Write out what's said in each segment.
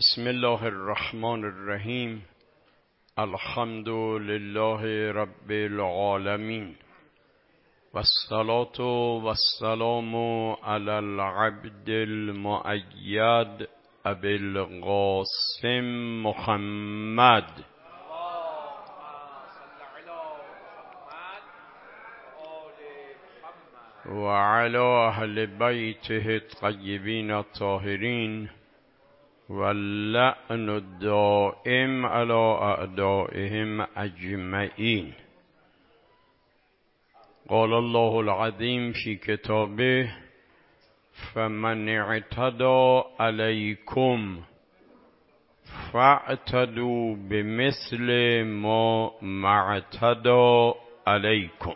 بسم الله الرحمن الرحیم. الحمد لله رب العالمین. والصلاة والسلام على العبد المؤید ابی القاسم محمد. وعلى أهل بيته الطيبين الطاهرين واللعن الدائم على أعدائهم أجمعين. قال الله العظيم في كتابه فمن اعتدى عليكم فاعتدوا بمثل ما معتدى عليكم.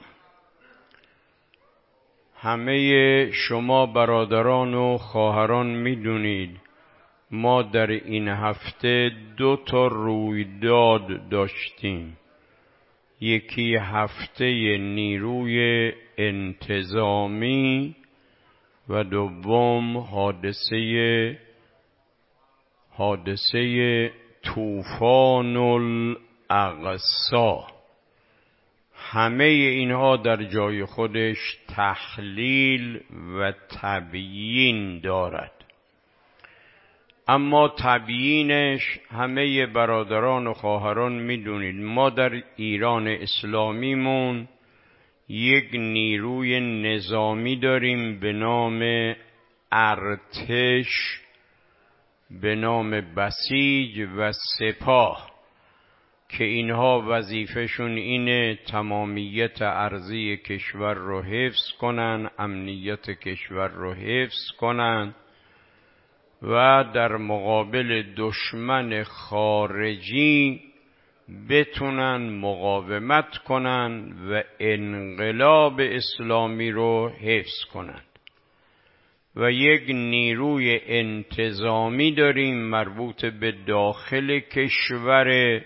همه شما برادران و خواهران می‌دونید ما در این هفته دو تا رویداد داشتیم. یکی هفته نیروی انتظامی و دوم حادثه حادثه طوفان الاقصا همه اینها در جای خودش تحلیل و تبیین دارد. اما تبیینش همه برادران و خواهران می‌دونید. ما در ایران اسلامیمون یک نیروی نظامی داریم به نام ارتش به نام بسیج و سپاه که اینها وظیفهشون اینه تمامیت ارزی کشور رو حفظ کنن امنیت کشور رو حفظ کنن. و در مقابل دشمن خارجی بتونن مقاومت کنن و انقلاب اسلامی رو حفظ کنند و یک نیروی انتظامی داریم مربوط به داخل کشور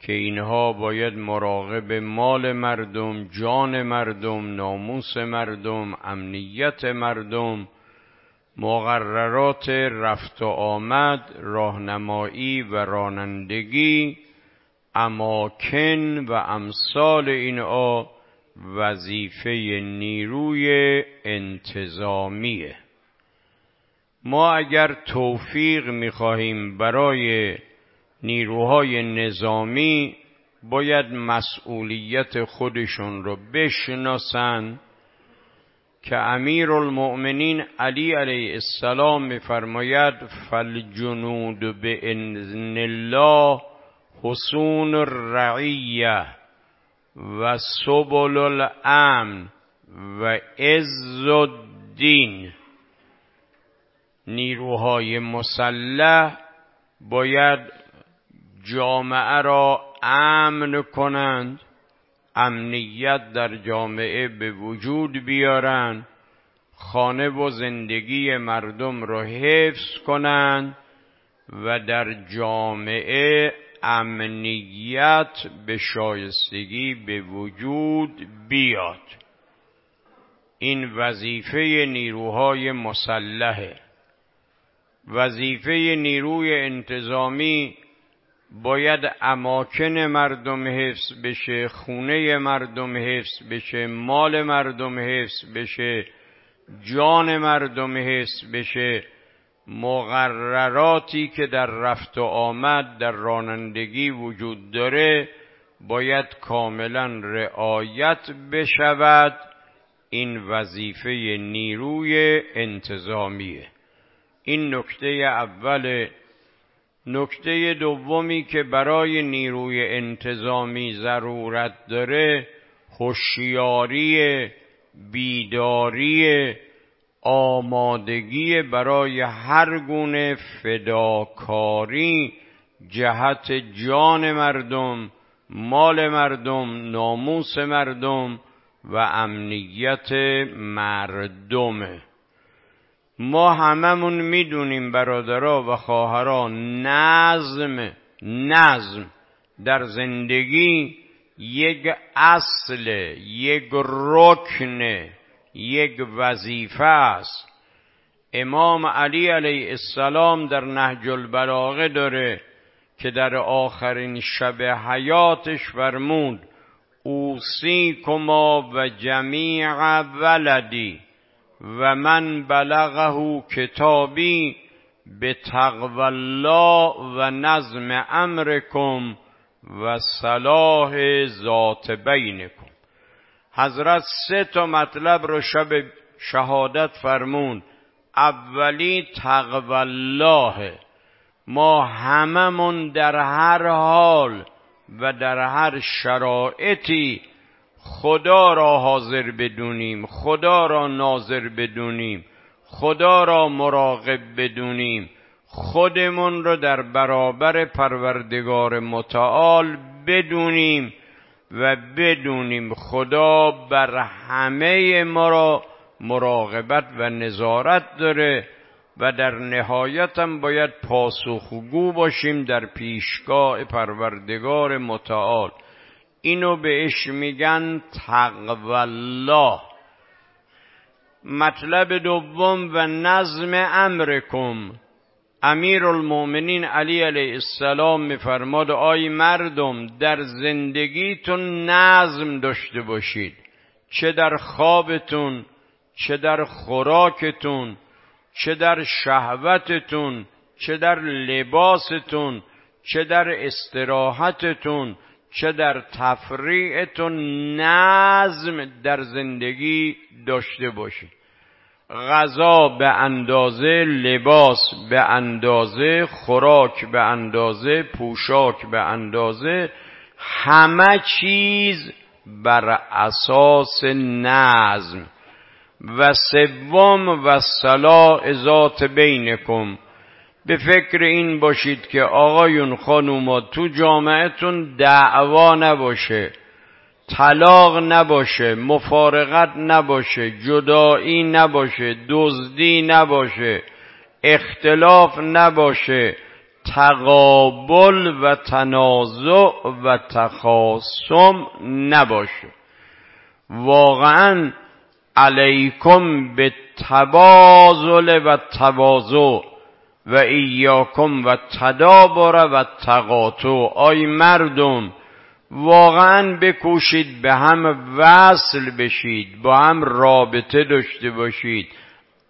که اینها باید مراقب مال مردم جان مردم ناموس مردم امنیت مردم مقررات رفت و آمد راهنمایی و رانندگی اماکن و امثال اینها وظیفه نیروی انتظامیه. ما اگر توفیق می‌خواهیم برای نیروهای نظامی باید مسئولیت خودشون رو بشناسن که امیر المؤمنین علی علیه السلام میفرماید فالجنود به الله حسون الرعیه و سبل الامن و عز الدین. نیروهای مسلح باید جامعه را امن کنند. امنیت در جامعه به وجود بیارن خانه و زندگی مردم را حفظ کنند و در جامعه امنیت به شایستگی به وجود بیاد. این وظیفه نیروهای مسلحه. وظیفه نیروی انتظامی باید اماکن مردم حفظ بشه خونه مردم حفظ بشه مال مردم حفظ بشه جان مردم حفظ بشه. مقرراتی که در رفت و آمد در رانندگی وجود داره باید کاملا رعایت بشود. این وظیفه نیروی انتظامیه. این نکته اول نکته دومی که برای نیروی انتظامی ضرورت داره هوشیاری بیداری آمادگی برای هر گونه فداکاری جهت جان مردم مال مردم ناموس مردم و امنیت مردمه. ما هممون می‌دونیم برادرها و خواهران نظم نظم در زندگی یک اصل یک رکن یک وظیفه است. امام علی علیه السلام در نهج البلاغه داره که در آخرین شب حیاتش فرمود اوسی کما و جمیع ولدی. و من بلغه کتابی به تقوی الله و نظم امرکم و صلاح ذات بینکم. حضرت سه تا مطلب رو شب شهادت فرمون اولی تقوی الله. ما هممون در هر حال و در هر شرایطی خدا را حاضر بدونیم خدا را ناظر بدونیم خدا را مراقب بدونیم. خودمون رو در برابر پروردگار متعال بدونیم و بدونیم خدا بر همه ما را مراقبت و نظارت داره و در نهایت هم باید پاسخگو باشیم در پیشگاه پروردگار متعال. اینو بهش میگن تقوی الله مطلب دوم و نظم امرکم. امیر المؤمنین علی علیه السلام میفرماد آی مردم در زندگیتون نظم داشته باشید. چه در خوابتون چه در خوراکتون چه در شهوتتون چه در لباستون چه در استراحتتون چه در تفریعتون نظم در زندگی داشته باشید غذا به اندازه لباس به اندازه خوراک به اندازه پوشاک به اندازه همه چیز بر اساس نظم. و سوم و صلاح ذات بینکم. به فکر این باشید که آقایون خانوما تو جامعتون دعوا نباشه طلاق نباشه مفارقت نباشه جدایی نباشه دزدی نباشه اختلاف نباشه تقابل و تنازع و تخاصم نباشه. واقعا علیکم به تبازل و تواضع. و ایاکم و تدابر و تقاطع. آی مردم واقعا بکوشید به هم وصل بشید با هم رابطه داشته باشید.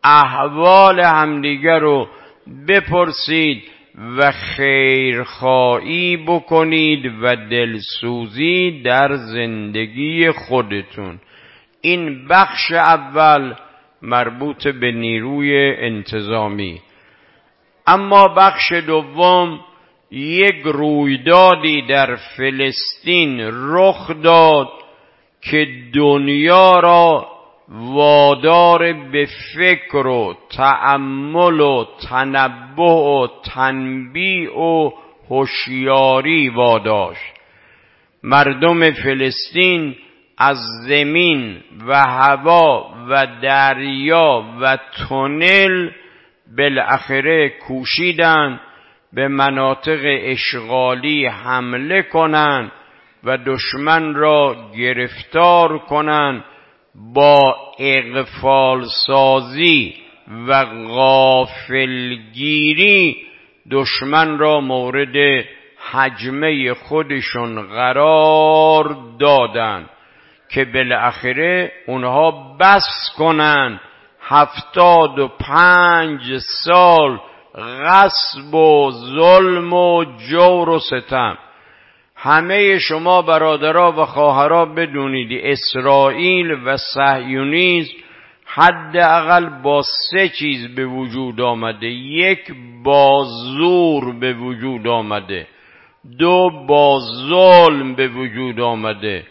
احوال همدیگر رو بپرسید و خیرخواهی بکنید و دلسوزی در زندگی خودتون. این بخش اول مربوط به نیروی انتظامی. اما بخش دوم یک رویدادی در فلسطین رخ داد که دنیا را وادار به فکر و تأمل و تنبه و تنبیع و هوشیاری واداشت. مردم فلسطین از زمین و هوا و دریا و تونل بالاخره کوشیدند به مناطق اشغالی حمله کنند و دشمن را گرفتار کنند با اغفال سازی و غافلگیری دشمن را مورد حجمه خودشون قرار دادند که بالاخره اونها بس کنند هفتاد و پنج سال غصب و ظلم و جور و ستم. همه شما برادرها و خواهرها بدونید اسرائیل و صهیونیسم حداقل با سه چیز به وجود آمده. یک با زور به وجود آمده. دو با ظلم به وجود آمده.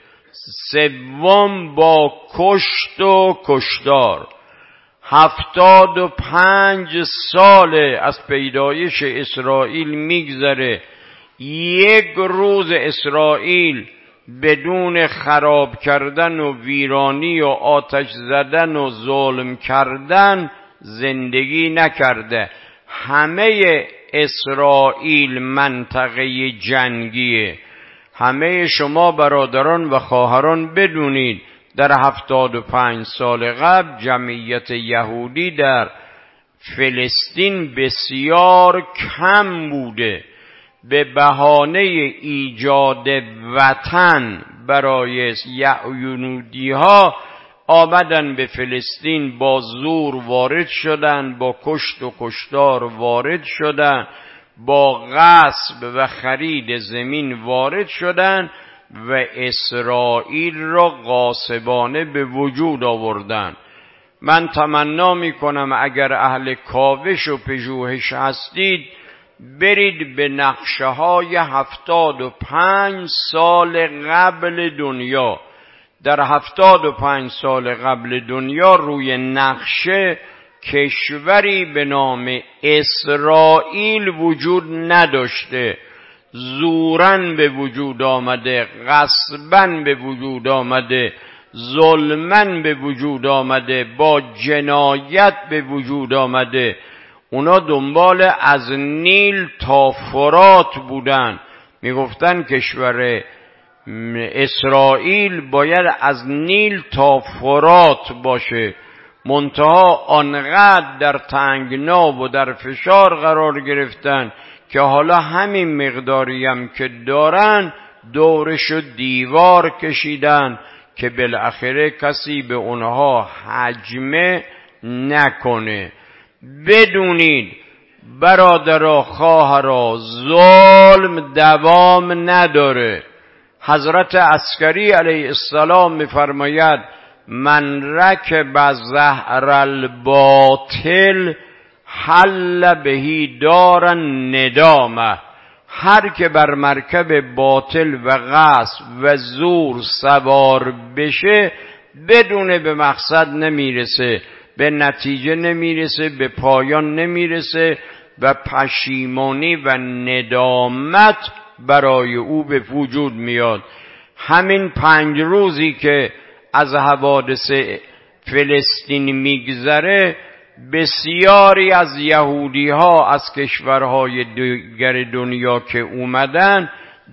سوم با کشت و کشدار هفتاد و پنج سال از پیدایش اسرائیل میگذره. یک روز اسرائیل بدون خراب کردن و ویرانی و آتش زدن و ظلم کردن زندگی نکرده. همه اسرائیل منطقه جنگیه. همه شما برادران و خواهران بدونید در هفتاد و پنج سال قبل جمعیت یهودی در فلسطین بسیار کم بوده. به بهانه ایجاد وطن برای یعیونودی ها آمدن به فلسطین با زور وارد شدن با کشت و کشتار وارد شدن با غصب و خرید زمین وارد شدن و اسرائیل را غاصبانه به وجود آوردن. من تمنا می کنم اگر اهل کاوش و پژوهش هستید برید به نقشه های هفتاد و پنج سال قبل دنیا. در هفتاد و پنج سال قبل دنیا روی نقشه کشوری به نام اسرائیل وجود نداشته. زورن به وجود آمده غصبن به وجود آمده ظلمن به وجود آمده با جنایت به وجود آمده. اونا دنبال از نیل تا فرات بودن. می‌گفتن کشور اسرائیل باید از نیل تا فرات باشه. منتها آنقدر در تنگنا و در فشار قرار گرفتن که حالا همین مقداریم که دارن دورش دیوار کشیدن که بالاخره کسی به اونها حجمه نکنه. بدونید برادرا خواهرا ظلم دوام نداره. حضرت عسکری علیه السلام میفرماید من رکب زهر الباطل حل بهی دارن ندامه. هر که بر مرکب باطل و غصب و زور سوار بشه بدون به مقصد نمی‌رسه به نتیجه نمی‌رسه به پایان نمی‌رسه و پشیمانی و ندامت برای او به وجود میاد. همین پنج روزی که از حوادث فلسطین میگذره بسیاری از یهودی ها از کشورهای دیگر دنیا که اومدن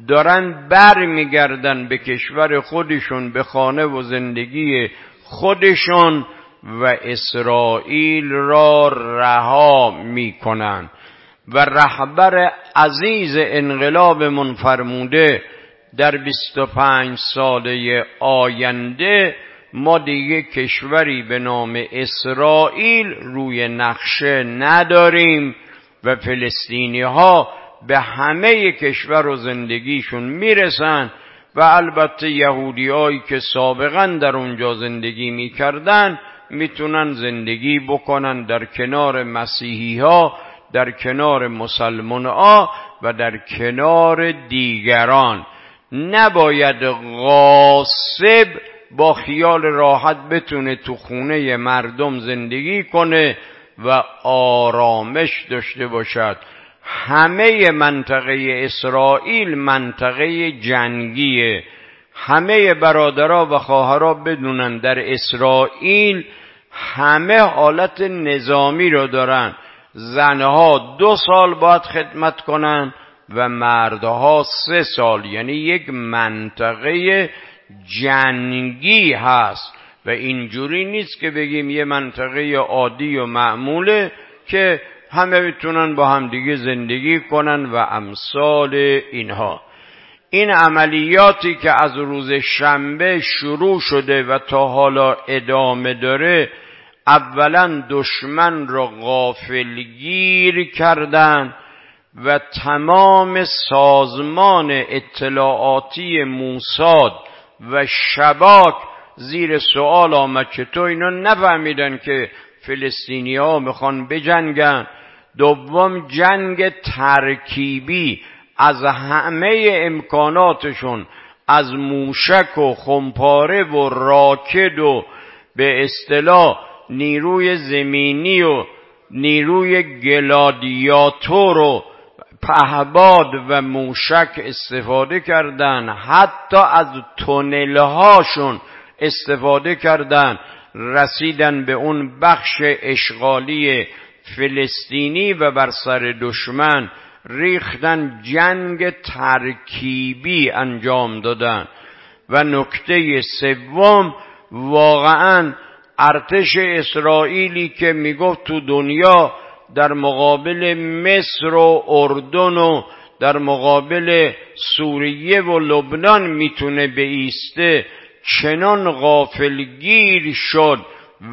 دارن بر میگردن به کشور خودشون به خانه و زندگی خودشون و اسرائیل را رها می‌کنن. و رهبر عزیز انقلاب منفرموده در 25 ساله آینده ما دیگه کشوری به نام اسرائیل روی نقشه نداریم و فلسطینی ها به همه کشور و زندگیشون می‌رسن و البته یهودی هایی که سابقا در اونجا زندگی می‌کردن می‌تونن زندگی بکنن در کنار مسیحی ها در کنار مسلمان ها و در کنار دیگران. نباید غاصب با خیال راحت بتونه تو خونه مردم زندگی کنه و آرامش داشته باشد. همه منطقه اسرائیل منطقه جنگیه. همه برادرها و خواهرها بدونن در اسرائیل همه حالت نظامی رو دارن. زنها دو سال باید خدمت کنن و مردها سه سال یعنی یک منطقه جنگی هست. و اینجوری نیست که بگیم یه منطقه عادی و معموله که همه بتونن با همدیگه زندگی کنن و امثال اینها. این عملیاتی که از روز شنبه شروع شده و تا حالا ادامه داره اولا دشمن را غافلگیر کردند و تمام سازمان اطلاعاتی موساد و شباک زیر سوال آمد که تو اینا نفهمیدن که فلسطینی ها می‌خوان بجنگن. دوم جنگ ترکیبی از همه امکاناتشون از موشک و خمپاره و راکد و به اصطلاح نیروی زمینی و نیروی گلادیاتور و پهباد و موشک استفاده کردن حتی از تونلهاشون استفاده کردن رسیدن به اون بخش اشغالی فلسطینی و بر سر دشمن ریختن جنگ ترکیبی انجام دادن. و نکته سوم واقعا ارتش اسرائیلی که می‌گفت تو دنیا در مقابل مصر و اردن و در مقابل سوریه و لبنان می‌تونه بیسته چنان غافلگیر شد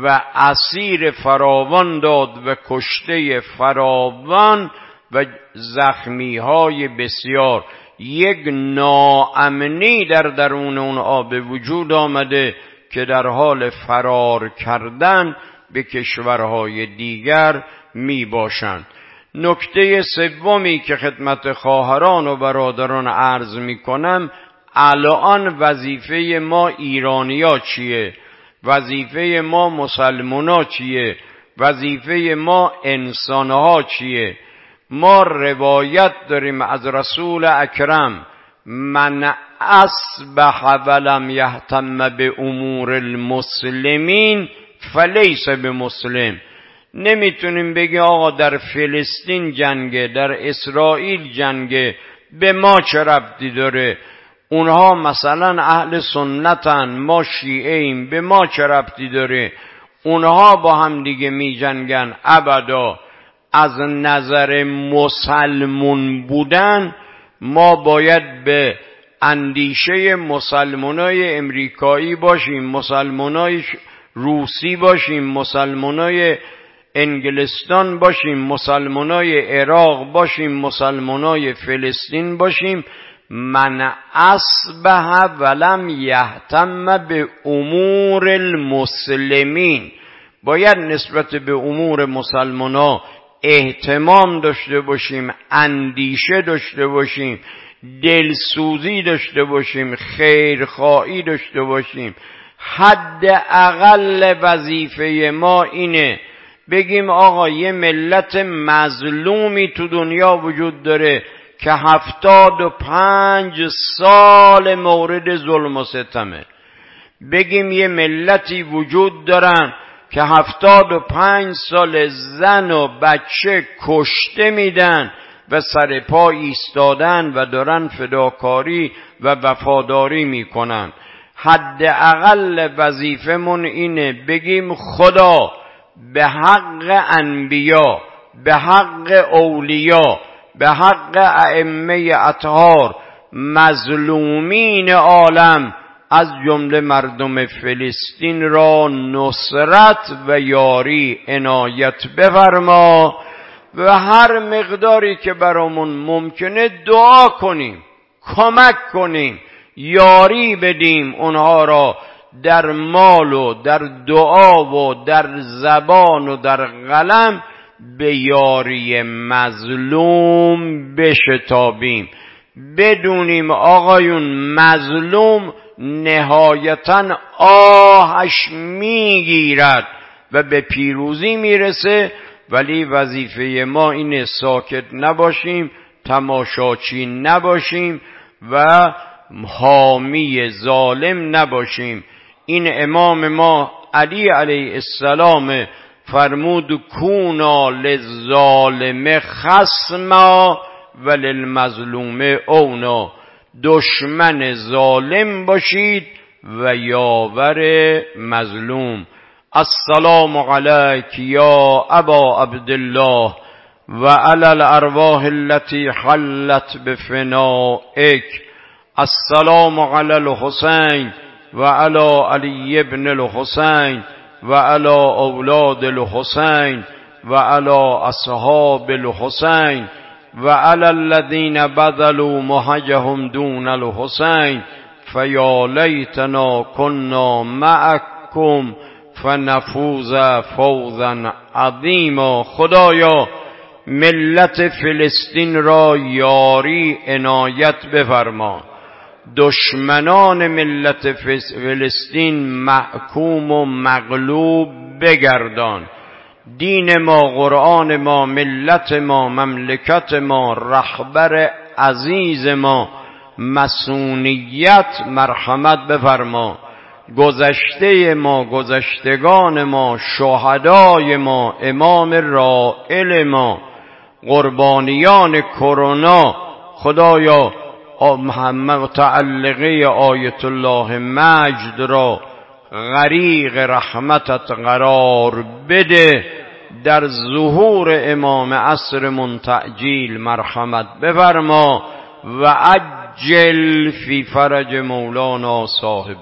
و اسیر فراوان داد و کشته فراوان و زخمی های بسیار. یک ناامنی در درون اون آب وجود آمده که در حال فرار کردن به کشورهای دیگر می باشند نکته سومی که خدمت خواهران و برادران عرض می کنم الان وظیفه ما ایرانیا چیه؟ وظیفه ما مسلمونا چیه؟ وظیفه ما انسانها چیه؟ ما روایت داریم از رسول اکرم من اصبح ولم یهتم به امور المسلمین فلیس به مسلم نمی‌تونیم بگیم آقا در فلسطین جنگه در اسرائیل جنگه. به ما چه ربطی داره؟ اونها مثلا اهل سنتن ما شیعه ایم به ما چه ربطی داره؟ اونها با هم دیگه می جنگن. ابدا از نظر مسلمون بودن ما باید به اندیشه مسلمانای امریکایی باشیم مسلمانای روسی باشیم مسلمانای انگلستان باشیم مسلمانای عراق باشیم مسلمانای فلسطین باشیم. من اصبح ولم یهتم به امور المسلمین. باید نسبت به امور مسلمانا احتمام داشته باشیم اندیشه داشته باشیم دلسوزی داشته باشیم خیرخواهی داشته باشیم. حد اقل وظیفه ما اینه بگیم آقا یه ملت مظلومی تو دنیا وجود داره که هفتاد و پنج سال مورد ظلم و ستمه. بگیم یه ملتی وجود دارن که هفتاد و پنج سال زن و بچه کشته میدن و سر پا ایستادن و دارن فداکاری و وفاداری می‌کنن. حد اقل وظیفمون اینه بگیم خدا به حق انبیا به حق اولیا به حق ائمه اطهار مظلومین عالم از جمله مردم فلسطین را نصرت و یاری عنایت بفرما و هر مقداری که برامون ممکنه دعا کنیم کمک کنیم یاری بدیم اونها را در مال و در دعا و در زبان و در قلم به یاری مظلوم بشتابیم. بدونیم آقایون مظلوم نهایتا آهش می‌گیرد و به پیروزی می‌رسه ولی وظیفه ما اینه ساکت نباشیم تماشاچی نباشیم و حامی ظالم نباشیم. این امام ما علی علیه السلام فرمود کونا للظالم خصما و للمظلوم اونا. دشمن ظالم باشید و یاور مظلوم. السلام علیک یا ابا عبدالله و علی الارواح التي حلت بفنائک. السلام علی الحسین و علی علی ابن الحسین و علی اولاد الحسین و علی اصحاب الحسین و علی الذین بذلوا مهجهم دون الحسین فیا لیتنا کنا معکم فنفوز فوزا عظیما. خدایا ملت فلسطین را یاری عنایت بفرما. دشمنان ملت فلسطین محکوم و مغلوب بگردان. دین ما قرآن ما ملت ما مملکت ما رهبر عزیز ما مسونیت مرحمت بفرما. گذشته ما گذشتگان ما شهدای ما امام رائل ما قربانیان کرونا. خدایا متعلقه آیت الله مجد را غریق رحمتت قرار بده. در ظهور امام عصر منتعجیل مرحمت بفرما و عجل فی فرج مولانا صاحب